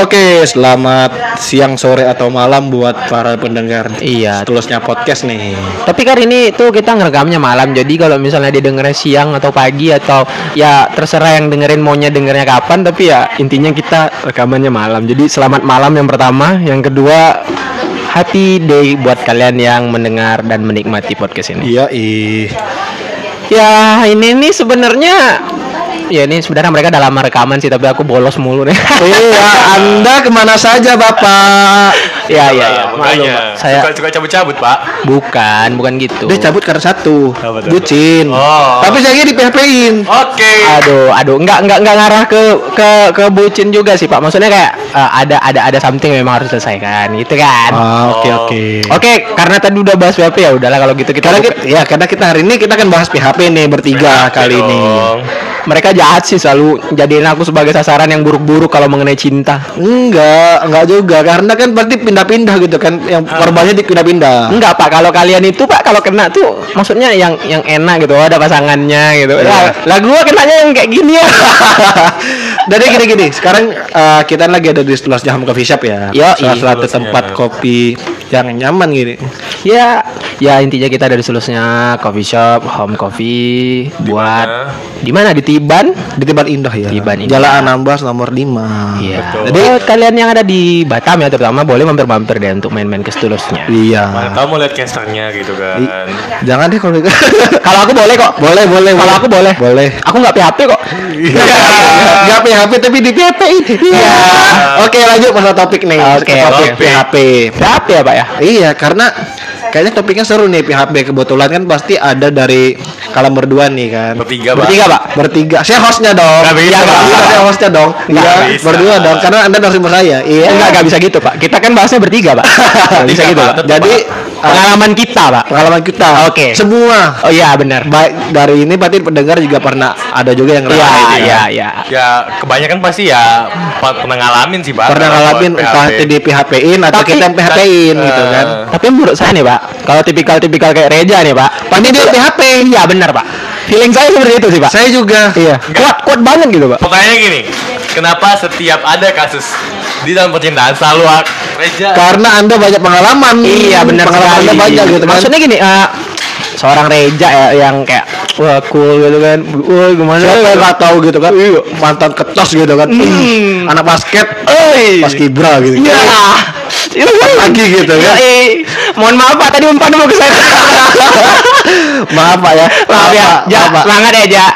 Oke, selamat siang, sore atau malam buat para pendengar. Iya. Tulusnya podcast nih. Tapi kan ini tuh kita ngerekamnya malam. Jadi kalau misalnya didengarnya siang atau pagi atau ya terserah yang dengerin maunya dengernya kapan. Tapi ya intinya kita rekamannya malam. Jadi selamat malam yang pertama. Yang kedua happy day buat kalian yang mendengar dan menikmati podcast ini. Iya, ih. Ya ini nih sebenarnya ya ini sebenarnya mereka dalam rekaman sih tapi aku bolos mulu nih. Iya, Anda ke mana saja, Bapak? Ya ya ya. Nah, maklum, makanya Pak. saya suka suka cabut-cabut pak bukan bukan gitu. Dia cabut karena satu, tuh? bucin. Oh. Tapi saya di PHP-in. oke Aduh, aduh, enggak enggak enggak ngarah ke ke ke bucin juga sih, Pak. Maksudnya kayak eh, ada ada ada something memang harus diselesaikan gitu kan. Ah, oke Oh. oke. Oke, karena tadi udah bahas PHP ya udahlah kalau gitu kita Karena kita, ya karena kita hari ini kita akan bahas PHP nih bertiga PHP kali ini. dong. mereka jahat sih selalu jadiin aku sebagai sasaran yang buruk-buruk kalau mengenai cinta. Enggak, enggak juga karena kan berarti pindah-pindah gitu kan yang korbannya dipindah-pindah. Enggak, Pak. Kalau kalian itu, Pak, kalau kena tuh maksudnya yang yang enak gitu, ada pasangannya gitu. Iya. Lah, lah gua kenanya yang kayak gini ya. Jadi gini-gini, sekarang eh, kita lagi ada di setelah Jam Coffee Shop ya. Yoi. Salah satu tempat kopi yang nyaman gini. ya, ya intinya kita dari selusnya coffee shop, home coffee buat di mana di Tiban. Di tempat indah ya. Tiban Indah. Jalan Anambas nomor 5. Iya. Betul. Jadi kalian yang ada di Batam ya terutama boleh mampir-mampir deh untuk main-main ke setulusnya. Iya. mana tahu mau lihat casternya gitu kan I- Jangan deh kalau Kalau aku boleh kok. boleh boleh Kalau aku boleh. boleh Aku nggak PHP kok. Gak PHP tapi di PHP ini. Iya. Oke lanjut masalah topik nih. Oke, topik oke. PHP. PHP ya pak ya. Iya karena kayaknya topiknya seru nih PHP kebetulan kan pasti ada dari kalian berdua nih kan. bertiga pak Bertiga pak. Bertiga. Saya hostnya dong. Nggak bisa, Iya, nggak Pak. bisa saya hostnya dong. Iya, berdua dong karena Anda narasumber saya. Iya. Enggak nggak bisa gitu pak. Kita kan bahasnya bertiga pak. Bisa gitu Pak. Jadi. Pengalaman kita pak. pengalaman kita. Oke. Semua. Oh iya benar. Baik dari ini berarti pendengar juga pernah ada juga yang Iya ngerasain. iya iya. ya kebanyakan pasti ya pernah ngalamin sih pak Pernah ngalamin entah PHP. itu di PHP-in atau Tapi- kita yang PHP-in Eh, gitu kan. Tapi menurut saya nih pak, kalau tipikal-tipikal kayak Reja nih pak, Pasti dia PHP. iya benar pak. Feeling saya seperti itu sih pak. Saya juga. Iya. Kuat kuat banget gitu pak. pertanyaannya gini kenapa setiap ada kasus di dalam percintaan selalu Reja Karena Anda banyak pengalaman. Iya benar pengalaman sekali. Anda banyak gitu kan. Maksudnya gini, eh, seorang Reja ya yang kayak wah cool gitu kan, wah gimana Siapa yang nggak tahu gitu kan mantan ketos gitu kan Hmm. anak basket Oi. pas kibra gitu Iya. Kan lagi gitu kan Yoi. Mohon maaf Pak, tadi umpan mau ke saya. maaf pak ya maaf ya, Ja. maaf, Pak. Semangat ya, Ja.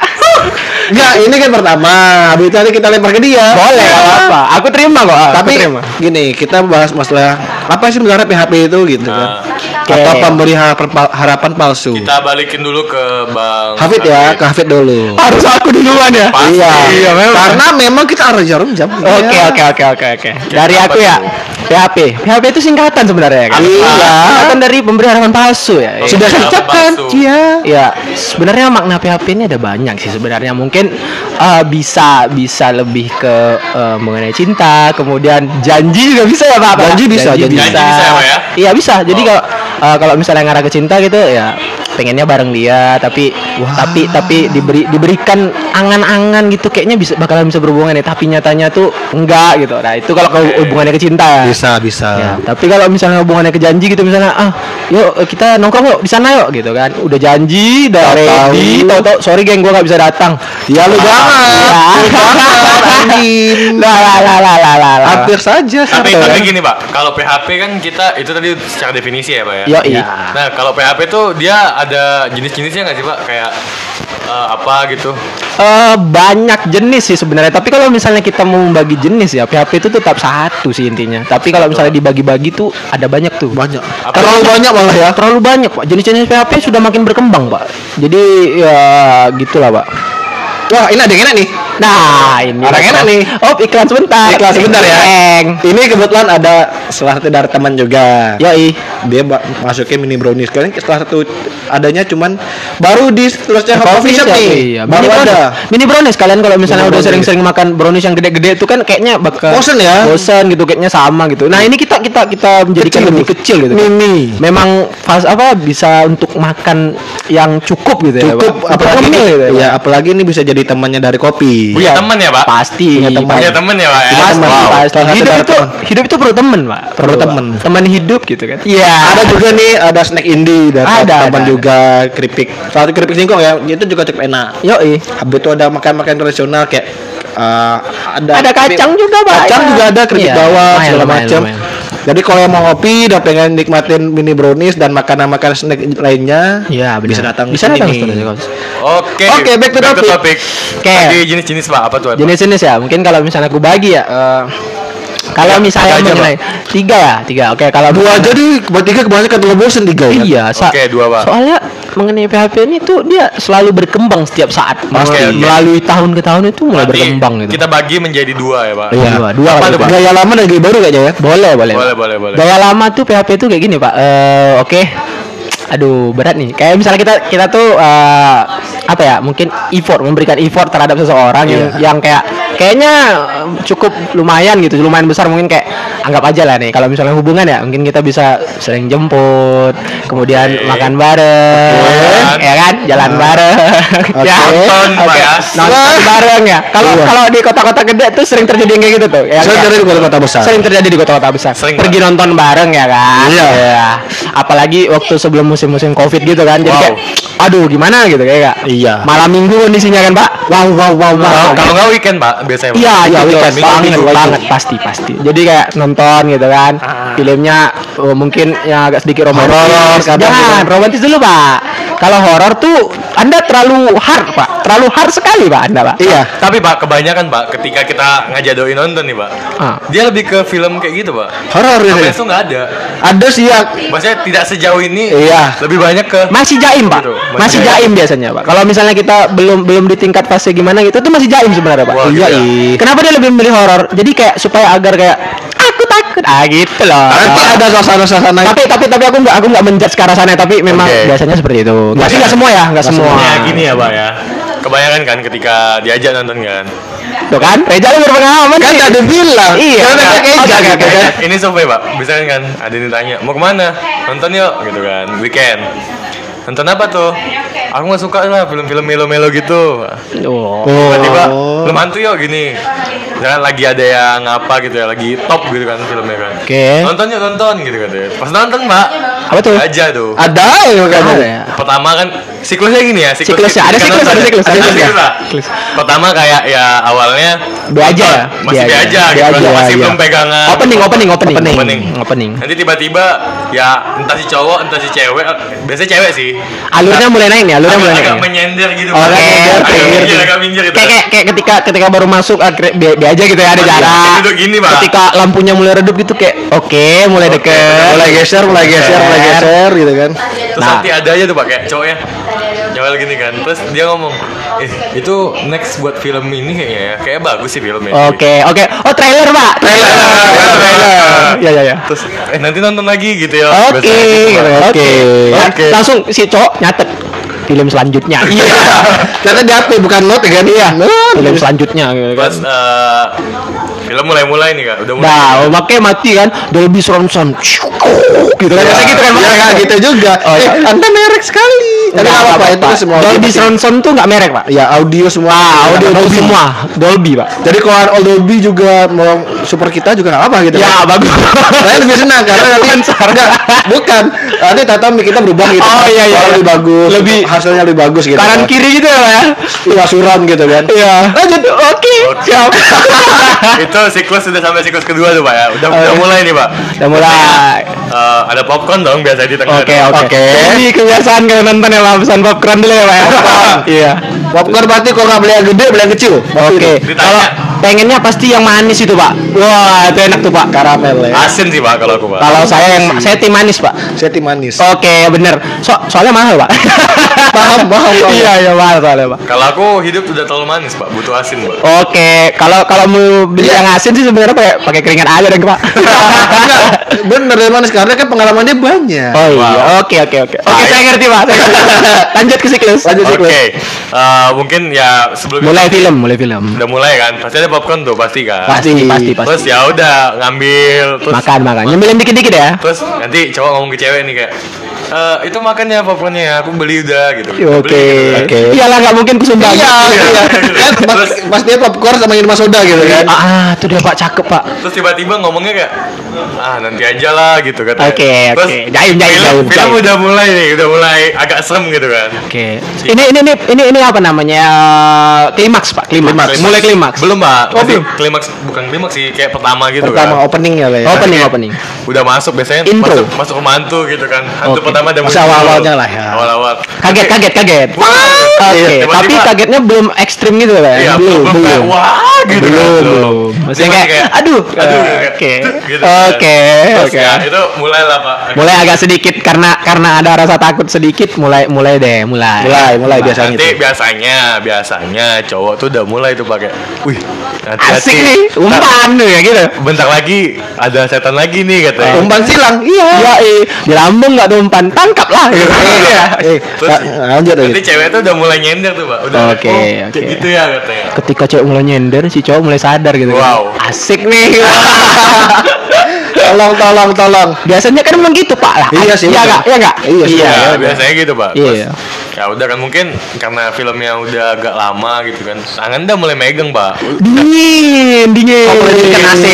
Nggak, ini kan pertama habis itu nanti kita lempar ke dia Boleh, nggak apa-apa. Aku terima kok. aku tapi terima. gini kita bahas masalah apa sih sebenarnya PHP itu gitu Nah, kan atau Oke. pemberi harapan, harapan palsu kita balikin dulu ke bang Hafid ya ke Hafid dulu Harus aku duluan ya. Pasti. iya, Iya, memang. karena memang kita harus jarum jam Oke Iya. oke oke oke oke. Dari apa aku ya. PHP. PHP itu singkatan sebenarnya ya kan. Iya. Singkatan dari pemberi harapan palsu ya. Oh, sudah palsu. iya Ya, sebenarnya makna PHP ini ada banyak sih sebenarnya. Mungkin eh, bisa bisa lebih ke eh, mengenai cinta, kemudian janji juga bisa ya Pak. Janji bisa, janji. Janji bisa ya, Pak, ya? Iya bisa. Jadi Oh. kalau eh, kalau misalnya ngarah ke cinta gitu ya pengennya bareng dia tapi Wah. tapi tapi diberi diberikan angan-angan gitu kayaknya bisa bakalan bisa berhubungan ya tapi nyatanya tuh enggak gitu. Nah itu kalau ke hubungannya ke cinta. Ya bisa bisa. Ya, tapi kalau misalnya hubungannya ke janji gitu misalnya ah yuk kita nongkrong yuk di sana yuk gitu kan. Udah janji udah ready tahu tahu sorry geng gua nggak bisa datang. Ya lu jangan. Lah lah lah lah lah hampir saja tapi tapi gini pak. Kalau PHP kan kita itu tadi secara definisi ya pak ya? Ya. Nah, kalau PHP tuh dia ada jenis-jenisnya nggak sih, Pak? Kayak eh, apa gitu? Eh, banyak jenis sih sebenarnya tapi kalau misalnya kita mau membagi jenis ya PHP itu tetap satu sih intinya tapi kalau misalnya dibagi-bagi tuh ada banyak tuh banyak Apa? terlalu banyak malah ya terlalu banyak pak jenis-jenis PHP sudah makin berkembang pak jadi ya gitulah pak wah ini ada yang enak nih Nah, ini Orang enak nih. Oh, iklan sebentar. Iklan sebentar ya. Eng. Ini kebetulan ada salah satu dari teman juga. Yoi. Dia ba- masukin mini brownies. Kalian salah satu adanya cuman baru di terusnya coffee shop nih. Iya, Baru mini ada. brownies. Mini brownies kalian kalau misalnya Mini udah brownies. sering-sering makan brownies yang gede-gede itu kan kayaknya bakal Bosen ya? Bosen gitu kayaknya sama gitu. Nah, ini kita kita kita menjadikan Kecil. lebih kecil gitu. Mini. Memang pas apa bisa untuk makan yang cukup gitu ya, Cukup Pak. apalagi ini, gitu ya, ya Pak. apalagi ini bisa jadi temannya dari kopi. Punya teman ya, Pak? Pasti. Punya teman. Punya teman ya, Pak? ya? Pasti. Wow. Hidup itu hidup itu perlu teman, Pak. Perlu teman. Teman hidup gitu kan. Iya. Ada juga nih, ada snack indie dan Ada, teman ada, juga keripik. Satu keripik singkong ya, itu juga cukup enak. Yoi. Habis itu ada makan-makan tradisional kayak eh, ada Ada kacang juga, Pak. Kacang Ya. juga ada keripik Iya, bawah lumayan, segala macam. Jadi kalau yang mau ngopi dan pengen nikmatin mini brownies dan makanan-makanan snack lainnya, Iya, benar. bisa datang Bisa datang. Oke. Oke, back to topic. topic. Oke. Tadi jenis-jenis Pak, apa tuh? Pak? Jenis-jenis ya. Mungkin kalau misalnya aku bagi ya eh, kalau Tiga, misalnya tiga aja, mengenai tiga ya, tiga. Oke, kalau Dua jadi bertiga kebanyakan terlalu bosen tiga ya. Iya, Sa. Oke, dua, Pak. Soalnya mengenai PHP ini tuh dia selalu berkembang setiap saat. Pasti, Melalui- oke. Melalui tahun ke tahun itu mulai Nanti berkembang gitu. Kita bagi menjadi dua ya, Pak. Iya, dua, dua Apa tuh, Pak? Gaya lama dan gaya baru kayaknya ya. Boleh, boleh. Boleh, boleh, boleh. Gaya lama tuh PHP tuh kayak gini, Pak. Eh, oke. Aduh, berat nih. Kayak misalnya kita kita tuh eh, apa ya? Mungkin effort memberikan effort terhadap seseorang yang Iya. yang kayak kayaknya cukup lumayan gitu, lumayan besar mungkin kayak anggap aja lah nih kalau misalnya hubungan ya, mungkin kita bisa sering jemput, kemudian Oke. makan bareng, Oke. ya kan? Jalan bareng. ya. Nonton, ya. Nonton bareng ya. Kalau Iya. kalau di kota-kota gede tuh sering terjadi yang kayak gitu tuh. Ya, Sering kayak- terjadi di kota-kota besar. Sering terjadi di kota-kota besar. Sering, Pergi nonton bareng ya kan. Iya. Apalagi waktu sebelum musim-musim Covid gitu kan. Jadi Wow. kayak aduh gimana gitu kayak Kak. Iya. Malam Minggu kondisinya kan, Pak. Wow wow wow wow. Kalau kalau nggak weekend, Pak, biasanya. Pak. Iya, iya weekend minggu, banget, minggu, banget pasti pasti. Jadi kayak nonton gitu kan. Filmnya oh, mungkin yang agak sedikit romantis. Kadang Jangan, gitu. romantis dulu, Pak. Kalau horor tuh Anda terlalu hard, Pak. Terlalu hard sekali, Pak, Anda, Pak. Iya. Tapi Pak, kebanyakan Pak, ketika kita ngajadoin nonton nih Pak, Ah. dia lebih ke film kayak gitu Pak. Horor. Sampai ya. itu nggak ada. Ada sih ya. Maksudnya tidak sejauh ini. Iya. Lebih banyak ke. Masih jaim, Pak. Gitu, masih Masih jaim biasanya, Pak. Kalau misalnya kita belum belum di tingkat fase gimana gitu, itu masih jaim sebenarnya, Pak. Wah, iya. gitu ya. iya. Kenapa dia lebih memilih horor? Jadi kayak supaya agar kayak aku takut. Ah, gitu loh. Nanti ada suasana-suasana tapi tapi tapi aku nggak aku nggak menjudge ke arah sana tapi memang Oke. biasanya seperti itu tapi nggak semua ya nggak semua Ya gini ya Pak ya. Kebanyakan kan ketika diajak nonton kan. tuh kan Reja lu berpengalaman kan ada bilang. Iya. Kan oke, gitu oke. kan. Ini survei Pak. Misalnya kan ada yang ditanya, "Mau ke mana?" Nonton yuk gitu kan. Weekend. Nonton apa tuh? Aku nggak suka lah film-film melo-melo gitu. oh Tiba-tiba Oh. belum hantu yuk gini. Misalkan lagi ada yang apa gitu ya, lagi top gitu kan filmnya kan. Oke. Nonton yuk nonton gitu kan. Pas nonton mbak, Apa tuh? aja tuh. Ada ya kan. Ada ya? Pertama kan siklusnya gini ya, Siklusnya, ada siklus, ada siklus, ada siklus. siklus. Siklus. Pertama kayak ya awalnya Be aja ya? masih Be be aja. aja, gitu masih iya. belum pegangan. opening opening opening Opening. opening Nanti tiba-tiba ya entah si cowok entah si cewek, biasanya cewek sih. alurnya mulai naik nih alurnya mulai naik agak menyender gitu. Oh, agak minggir, agak minggir gitu. kayak kayak kayak ketika ketika baru masuk akhirnya be, aja gitu ya ada iya. jarak Duduk gini, Pak. ketika lampunya mulai redup gitu kayak oke mulai deket Mulai geser, mulai geser, mulai geser gitu kan. Terus Nah. nanti ada aja tuh pak kayak cowoknya nyawel gini kan Terus dia ngomong Eh itu next buat film ini kayaknya ya Kayaknya bagus sih filmnya Oke, oke. Oh, trailer, Pak. Trailer, trailer. Ya, ya, ya. Terus eh nanti nonton lagi gitu ya Oke, gitu, Pak. oke. Oke. Langsung si cowok nyatet film selanjutnya. Iya. Karena di HP bukan note ya kan. Iya. film selanjutnya gitu kan. Terus eh, film mulai-mulai nih kak Udah mulai Nah, makanya mati kan Dolby Surround Sound. Gitu kan. Biasa gitu kan. Iya Pak. kan gitu juga. Oh, Eh, iya. Anda merek sekali. Tapi Nggak apa-apa itu semua. Dolby Surround Sound tuh nggak merek, Pak. Ya audio semua. Ah, audio Dolby. Dolby semua. Dolby, Pak. Jadi kalau All Dolby juga mau support kita juga nggak apa gitu. Ya, kan? bagus. Saya lebih senang karena nanti enggak, bukan. Nanti tata kita berubah gitu. Oh, iya, iya, iya. lebih bagus. Lebih- hasilnya lebih bagus gitu. Kanan kan. kiri gitu ya, Pak ya. Iya suram gitu kan. Iya. Lanjut. Oke. Siap. Itu siklus sudah sampai siklus kedua tuh pak ya Udah, udah mulai nih pak Udah mulai. Eh, Ada popcorn dong biasa di tengah Oke tuh. oke. Ini kebiasaan kalau nonton ya Pak, pesan popcorn dulu ya Pak. ya? Iya. Popcorn berarti kalau nggak beli yang gede beli yang kecil. Oke. Ditanya. Kalau pengennya pasti yang manis itu Pak. Wah itu enak tuh Pak. Karamel ya. Asin sih pak kalau aku pak Kalau saya yang saya tim manis Pak. Saya tim manis. Oke bener. So, soalnya mahal Pak. Paham, paham. Iya iya mahal soalnya Pak. Kalau aku hidup udah terlalu manis pak Butuh asin pak Oke, kalau kalau mau beli yang asin sih sebenarnya pakai pakai keringat aja deh Pak. Enggak, bener dari manis karena kan pengalamannya banyak. Oh iya, oke oke oke. Oke, saya ngerti Pak. saya ngerti. Lanjut ke siklus. Lanjut Oke siklus. eh, Mungkin ya sebelum Mulai film, mulai film. Udah mulai kan Pasti ada popcorn tuh pasti kan Pasti, pasti, pasti. Terus ya udah ngambil terus Makan, makan. Nyemilin dikit-dikit ya. terus nanti cowok ngomong ke cewek nih kayak eh, itu makannya popcornnya ya, aku beli udah gitu. Oke, Beli, gitu kan. oke. Iyalah nggak mungkin kusumbang. Iya, iya. Kan pas, Terus- pas dia popcorn sama minuman soda gitu kan. Ah, ah, tuh dia Pak cakep Pak. Terus tiba-tiba ngomongnya kayak ah nanti aja lah gitu kan. Oke, oke. Jaim, jaim, film, jaim, film jaim. udah mulai nih, udah mulai agak serem gitu kan. Oke. Ini ini ini ini ini apa namanya? Eh, Klimaks Pak, klimaks. Mulai klimaks. Belum, Pak. Oh, belum. Klimaks bukan klimaks sih, kayak pertama gitu Pertama kan. opening ya ya. Opening, opening. Udah masuk biasanya Intro. masuk masuk rumah hantu gitu kan. Hantu Oke. Pertama ada Masih muncul. awal-awalnya lah ya. Awal-awal. Kaget, kaget, kaget. Oke, iya, tapi kagetnya belum ekstrim gitu lah. Iya, belum, belum, wah gitu kan. belum, Belum. Dia kayak, masih aduh, aduh, Eh, kayak, oke, "Cuk," gitu kan. oke, Terus oke. ya, itu mulai lah pak Mulai agak sedikit karena karena ada rasa takut sedikit, mulai mulai deh, mulai. Mulai, mulai biasanya nanti itu. biasanya biasanya cowok tuh udah mulai tuh pakai wih nanti Asik nih, umpan tuh ya gitu. bentar lagi ada setan lagi nih katanya Umpan silang. Iya. Iya, eh, di lambung nggak tuh umpan, tangkap lah. Gitu. Iya. Eh, Terus nah, lanjut nanti lagi. cewek tuh udah mulai nyender tuh pak udah Oke, oh, oke. kayak gitu ya katanya Ketika cewek mulai nyender, si cowok mulai sadar gitu. kan. Wow. Asik nih. Tolong, tolong, tolong. Biasanya kan memang gitu pak lah. Iya sih, Iya betul. nggak? Iya nggak? Iya sih, Ya, iya. biasanya gitu pak Iya. Ya udah kan mungkin karena filmnya udah agak lama gitu kan tangan udah mulai megang pak Dingin, dingin. Oh, dingin. AC,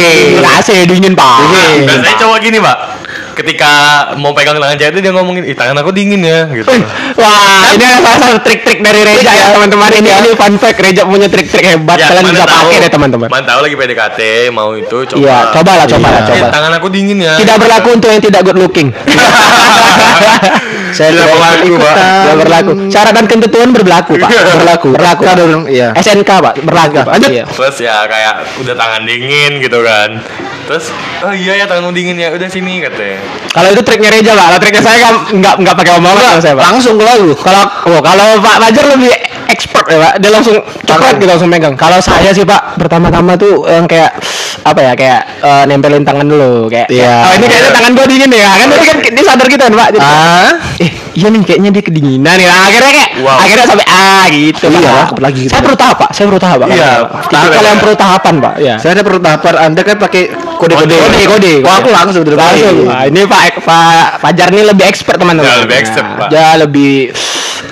AC dingin pak. Dingin. biasanya cowok gini pak ketika mau pegang tangan cewek itu dia ngomongin ih tangan aku dingin ya gitu Wah, ini adalah salah satu trik-trik dari Reja ya teman-teman. Ini ini fun fact Reja punya trik-trik hebat. Kalian mana bisa pakai deh teman-teman. mana tahu lagi PDKT mau itu coba Iya, cobalah, cobalah, Eh, coba. tangan aku dingin ya Tidak berlaku untuk yang tidak good looking. Saya Tidak berlaku, Pak. Tidak berlaku. Syarat dan ketentuan berlaku, Pak. Berlaku. Berlaku. Iya. SNK, Pak. Berlaku. Lanjut. Iya. terus ya kayak udah tangan dingin gitu kan terus oh iya ya tanganmu dingin ya udah sini katanya Kalau itu triknya Reja, Pak. Kalau triknya saya kan nggak nggak pakai omongan kalau saya, Pak. Langsung ke lagu. Kalau oh, kalau Pak Fajar lebih expert ya Pak, dia langsung coklat gitu langsung megang. Kalau saya sih Pak, pertama-tama tuh yang kayak apa ya kayak eh, nempelin tangan dulu kayak. Iya. Oh ini kayaknya tangan gua dingin ya, kan dia kan dia sadar gitu kan Pak. Jadi, Ah, eh iya nih kayaknya dia kedinginan nih. Nah, akhirnya kayak Wow. akhirnya sampai ah gitu. Iya, Pak. aku lagi gitu. Saya perlu tahap Pak, saya perlu tahap Pak. Iya, Tapi ya. yang perlu tahapan Pak, ya. saya ada perlu tahapan. Anda kan pakai kode-kode. Kode, kode. Wah, aku langsung dari Langsung. kode. Ini Pak Pak Fajar nih lebih expert teman-teman. Ya, lebih expert, Pak. Dia lebih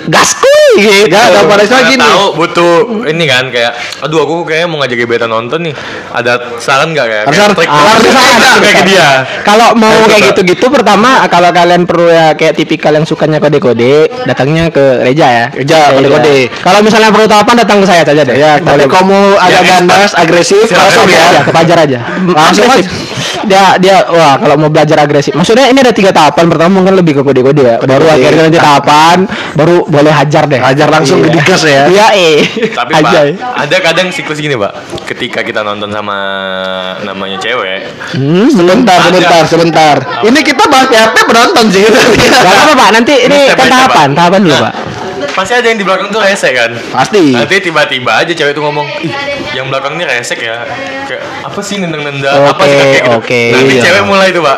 gaskuy gitu. Enggak, ada pada Mana gini. tahu butuh ini kan kayak aduh aku kayaknya mau ngajak gebetan nonton nih ada saran nggak kayak Harus- harus saran. gitu kayak ke dia Kalau mau kayak gitu-gitu pertama kalau kalian perlu ya kayak tipikal yang sukanya kode-kode, datangnya ke Reja ya. Reja, kode-kode. Kalau misalnya perlu tahapan datang ke saya saja deh. Ya, tapi Boleh. kamu agak Ya, ganas, agresif, langsung ya. aja ke Fajar aja. Langsung. Dia dia wah kalau mau belajar agresif. Maksudnya ini ada tiga tahapan. Pertama mungkin lebih ke kode-kode ya. Baru akhirnya nanti tahapan baru boleh hajar deh. Hajar langsung Iya. digas ya. Iya, eh. tapi Aja, pak eh. ada kadang siklus gini pak ketika kita nonton sama namanya cewek Hmm, Sebentar, Ada. sebentar, sebentar. Ini kita bahas PHP penonton sih. Gak apa-apa Pak, nanti ini kan tahapan, Pak. tahapan dulu Nah, Pak. pasti ada yang di belakang tuh resek kan Pasti. nanti tiba-tiba aja cewek tuh ngomong ih yang belakang ini resek ya kayak apa sih nendang-nendang apa Oke, sih kayak gitu oke, nanti iya. cewek mulai tuh pak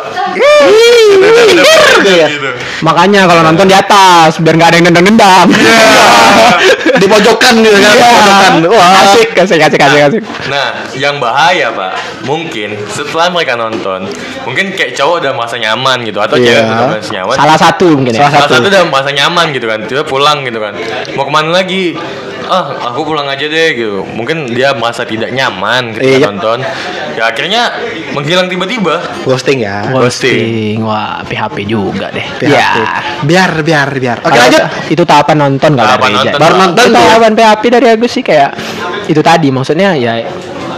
Iya. gitu Makanya kalau nonton di atas biar nggak ada yang nendang-nendang. Di pojokan gitu kan. Iya. Pojokan. Wah. asik, asik, asik, asik, asik. Nah, yang bahaya pak, mungkin setelah mereka nonton, mungkin kayak cowok udah merasa nyaman gitu, atau Iya. cewek udah merasa nyaman. Salah satu mungkin ya. Salah Salah satu. satu udah merasa nyaman gitu kan, dia pulang gitu kan. Mau ke mana lagi? Ah, aku pulang aja deh gitu. Mungkin dia merasa tidak nyaman ketika Iya. nonton. Ya akhirnya menghilang tiba-tiba. Ghosting ya. Ghosting. Wah, PHP juga deh. PHP. Ya. Biar, biar, biar. Oke, Kalau lanjut. Itu tahapan nonton kalau Tahapan dari Reja. nonton, Baru nonton Itu tahapan PHP dari Agus sih kayak itu tadi maksudnya ya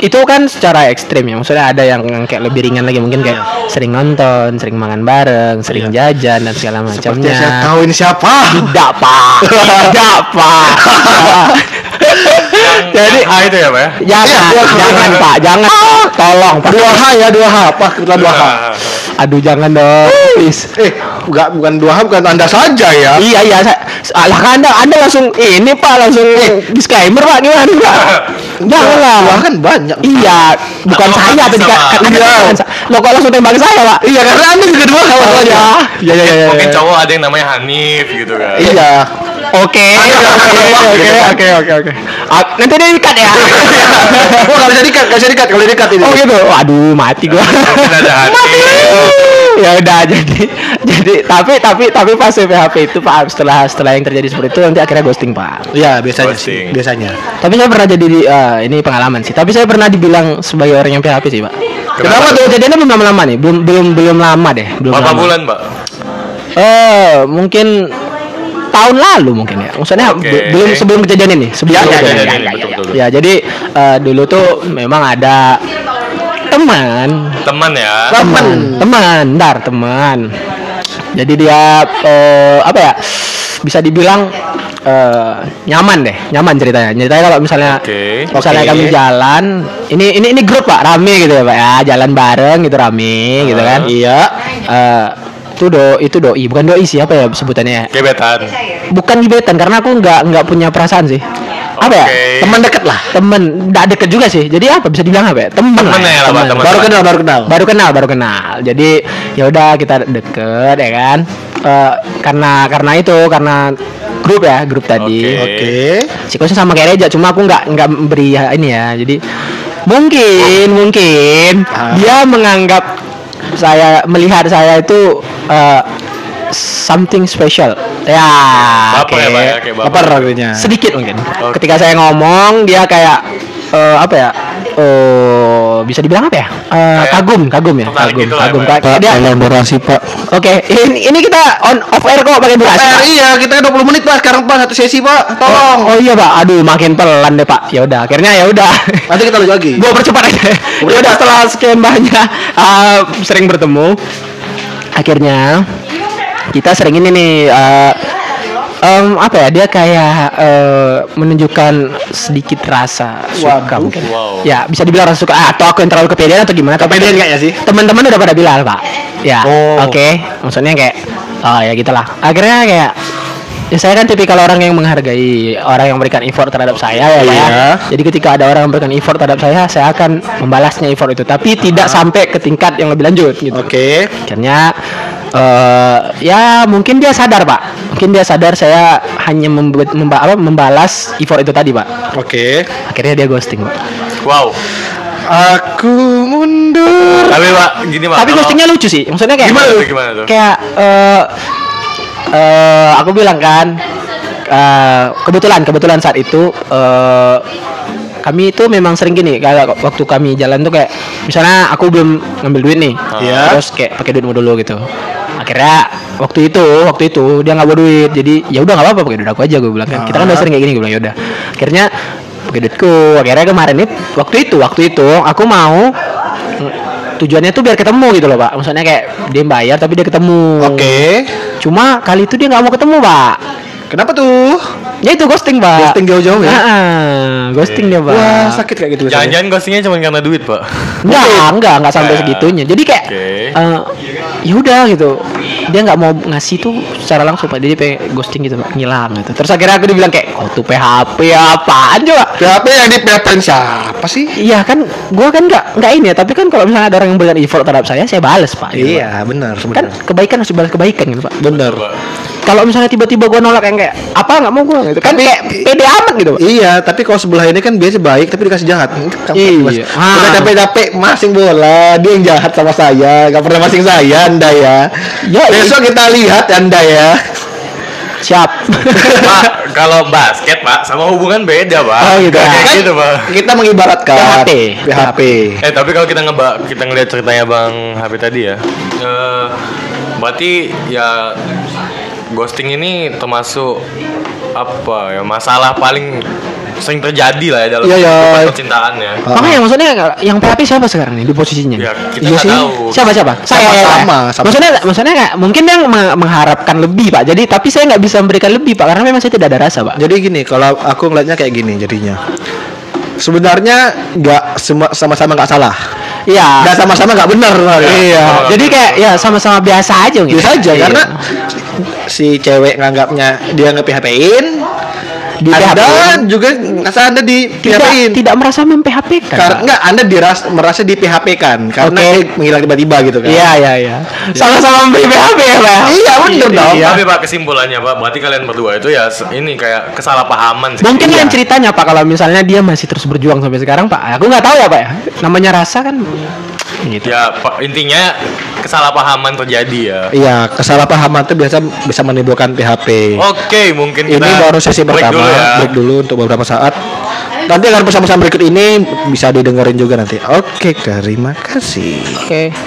itu kan secara ekstrim ya. Maksudnya ada yang kayak lebih ringan lagi. Mungkin kayak sering nonton sering makan bareng sering jajan dan segala Seperti macamnya. saya tahu ini siapa. tidak pak. Tidak pak. Jadi ah itu ya pak ya? jangan Iya, jangan pak. Jangan tolong pak. Dua H ya, dua H. Apa? Kebetulan dua H. aduh jangan dong please. Eh, enggak bukan dua H, bukan Anda saja ya. Iya iya, saya, alah kan anda, anda langsung ini pak langsung disclaimer pak. Gimana pak? Janganlah. Dua H kan banyak. Iya, bukan Atau saya tadi kan Iya. Lo kok langsung tembak saya pak? Iya, karena Anda juga dua H masalahnya. Iya iya iya. Mungkin cowok ada yang namanya Hanif gitu kan. Iya. Oke oke oke oke oke. Ah, Nanti ini cut ya. Oh, nggak bisa dikat, nggak bisa dikat. Kalau dikat ini. Oh gitu. Waduh mati gua. Hanif. Ya udah jadi jadi tapi tapi tapi pas PHP itu Pak setelah setelah yang terjadi seperti itu nanti akhirnya ghosting Pak. Iya, biasanya Ghosting. sih, biasanya. Tapi saya pernah jadi eh, ini pengalaman sih. Tapi saya pernah dibilang sebagai orang yang PHP sih Pak. Kenapa tuh? Kejadiannya belum lama-lama nih, belum belum belum lama deh, belum Berapa lama. bulan, Pak? Eh mungkin tahun lalu mungkin ya. Maksudnya be- belum sebelum kejadian ini, sebelum Ya, ya, kejadian ya, ini. ya, ya, betul, betul. Ya, jadi eh, dulu tuh memang ada teman. Teman ya. teman. Teman. Dar teman. Jadi dia eh, apa ya bisa dibilang eh, nyaman deh nyaman ceritanya. Ceritanya kalau misalnya Oke. misalnya Oke. kami jalan ini ini ini grup pak. Rame gitu ya pak ya. Jalan bareng gitu rame gitu kan. Iya. Eh, itu do itu doi. Bukan doi sih apa ya sebutannya ya? Gebetan. bukan gebetan karena aku nggak nggak punya perasaan sih apa ya? Teman deket lah. Temen nggak deket juga sih. Jadi apa? Bisa dibilang apa ya? Lah ya Pak, temen. Baru kenal, baru kenal. baru kenal baru kenal. Jadi ya udah kita deket ya kan? Eh, karena karena itu karena grup ya grup tadi. Oke. Oke. siklusnya sama kayak Reja cuma aku nggak nggak beri ya ini ya. Jadi mungkin mungkin Ah. dia menganggap saya melihat saya itu eh, something special ya Baper ya, oke. Pak ya, kayak baper. Apa artinya? sedikit mungkin Oke. ketika saya ngomong dia kayak eh, apa ya oh bisa dibilang apa ya Eh, Kayak kagum kagum ya kagum gitu lah, kagum Pak. Kayak dia elaborasi, Pak. oke ini ini kita on off air kok pakai durasi Pak. iya, kita kan 20 menit, Pak. Sekarang, Pak, satu sesi, Pak. Tolong. Oh iya pak, aduh makin pelan deh pak. Ya udah, akhirnya ya udah. Nanti kita lanjut lagi. Gua percepat aja. ya udah setelah sekian banyak uh, sering bertemu, akhirnya kita sering ini nih. uh, em, apa ya dia kayak uh, menunjukkan sedikit rasa suka Waduh. mungkin Wow. ya bisa dibilang rasa suka ah, atau aku yang terlalu kepedean atau gimana Kepedean nggak ya sih? teman-teman udah pada bilang pak ya Oh. oke maksudnya kayak oh ya gitulah akhirnya kayak ya saya kan tipikal orang yang menghargai orang yang memberikan effort terhadap saya ya Pak ya. Iya. jadi ketika ada orang yang memberikan effort terhadap saya saya akan membalasnya effort itu tapi tidak sampai ke tingkat yang lebih lanjut gitu Oke. akhirnya eh ya mungkin dia sadar pak mungkin dia sadar saya hanya membuat memba- apa, membalas effort itu tadi pak Oke. akhirnya dia ghosting pak Wow. Aku mundur. Tapi Pak, gini Pak. tapi kalau- ghostingnya lucu sih maksudnya kayak Gimana tuh, gimana tuh? kayak eh eh, aku bilang kan eh, kebetulan kebetulan saat itu eh kami itu memang sering gini kalau waktu kami jalan tuh kayak misalnya aku belum ngambil duit nih Iya. terus kayak pakai duitmu dulu gitu akhirnya waktu itu waktu itu dia nggak bawa duit. Jadi ya udah nggak apa-apa pakai duit aku aja gue bilang kan. Kita kan udah Ah. sering kayak gini gue bilang ya udah. Akhirnya pakai duitku. Akhirnya kemarin nih waktu itu waktu itu aku mau tujuannya tuh biar ketemu gitu loh pak. Maksudnya kayak dia bayar tapi dia ketemu. Oke. cuma kali itu dia nggak mau ketemu pak. Kenapa tuh? Ya itu ghosting pak Ghosting jauh-jauh ya? Ah, ghosting dia pak Wah, sakit kayak gitu. Jangan-jangan ghostingnya cuma karena duit Pak. Enggak, enggak, enggak sampai Ya. segitunya. Jadi kayak Oke. eh, ya udah gitu. Dia nggak mau ngasih tuh secara langsung Pak. Jadi pengen ghosting gitu, Pak. Ngilang gitu. Terus akhirnya aku dibilang kayak, "Oh, tuh PHP apaan coba?" PHP yang di PHP siapa sih? Iya kan, gua kan nggak nggak ini ya. Tapi kan kalau misalnya ada orang yang berikan effort terhadap saya, saya bales Pak. gitu, Iya, benar. Kan kebaikan harus dibalas kebaikan gitu Pak. Benar. Kalau misalnya tiba-tiba gua nolak yang kayak apa nggak mau gua gitu kan Tapi- kayak pede amat gitu Pak. Iya, tapi kalau sebelah ini kan biasa baik tapi dikasih jahat. Kamu Iya. Ah. Udah capek-capek masing bola, dia yang jahat sama saya, gak pernah masing saya Anda ya. Ya, Besok kita lihat Anda ya. Siap. Pak, kalau basket Pak sama hubungan beda Pak. Oh, gitu. Nggak Kayak Kan gitu Pak. Kita mengibaratkan PHP. PHP. Eh tapi kalau kita ngeba kita ngelihat ceritanya Bang HP tadi ya, eh, berarti ya ghosting ini termasuk apa ya masalah paling sering terjadi lah ya dalam iya. kehidupan percintaan ya. Ah. Makanya maksudnya yang PHP siapa sekarang nih di posisinya? Ya, kita Iya nggak sih. tahu. Siapa siapa? Saya. Sama-sama, ya. sama. Maksudnya maksudnya kayak mungkin yang me- mengharapkan lebih pak. Jadi tapi saya nggak bisa memberikan lebih pak karena memang saya tidak ada rasa pak. Jadi gini, kalau aku ngeliatnya kayak gini jadinya. Sebenarnya nggak sama-sama nggak salah. Iya. Nggak sama-sama nggak benar. Iya. Jadi kayak ya sama-sama biasa aja gitu. Biasa aja Iya. karena si cewek nganggapnya dia nge PHP-in, Di Anda PHP-in. juga ngerasa Anda di tidak PHP-in. tidak merasa memphp kan? Karena enggak Anda diras, merasa di PHP kan karena Oke. dia menghilang tiba-tiba gitu kan. Iya iya iya. Sama-sama memberi PHP ya pak. Iya, bener dong. Iya. Tapi Pak kesimpulannya Pak, berarti kalian berdua itu ya ini kayak kesalahpahaman sih. Mungkin Iya. lain ceritanya Pak kalau misalnya dia masih terus berjuang sampai sekarang Pak. Aku nggak tahu ya Pak ya. Namanya rasa kan gitu. Ya Pak, intinya kesalahpahaman terjadi ya. Iya, kesalahpahaman itu biasa bisa menimbulkan PHP. Oke, mungkin ini kita baru sesi break pertama, dulu ya. break dulu untuk beberapa saat. Nanti akan pesan-pesan berikut ini bisa didengerin juga nanti. Oke, terima kasih. Oke.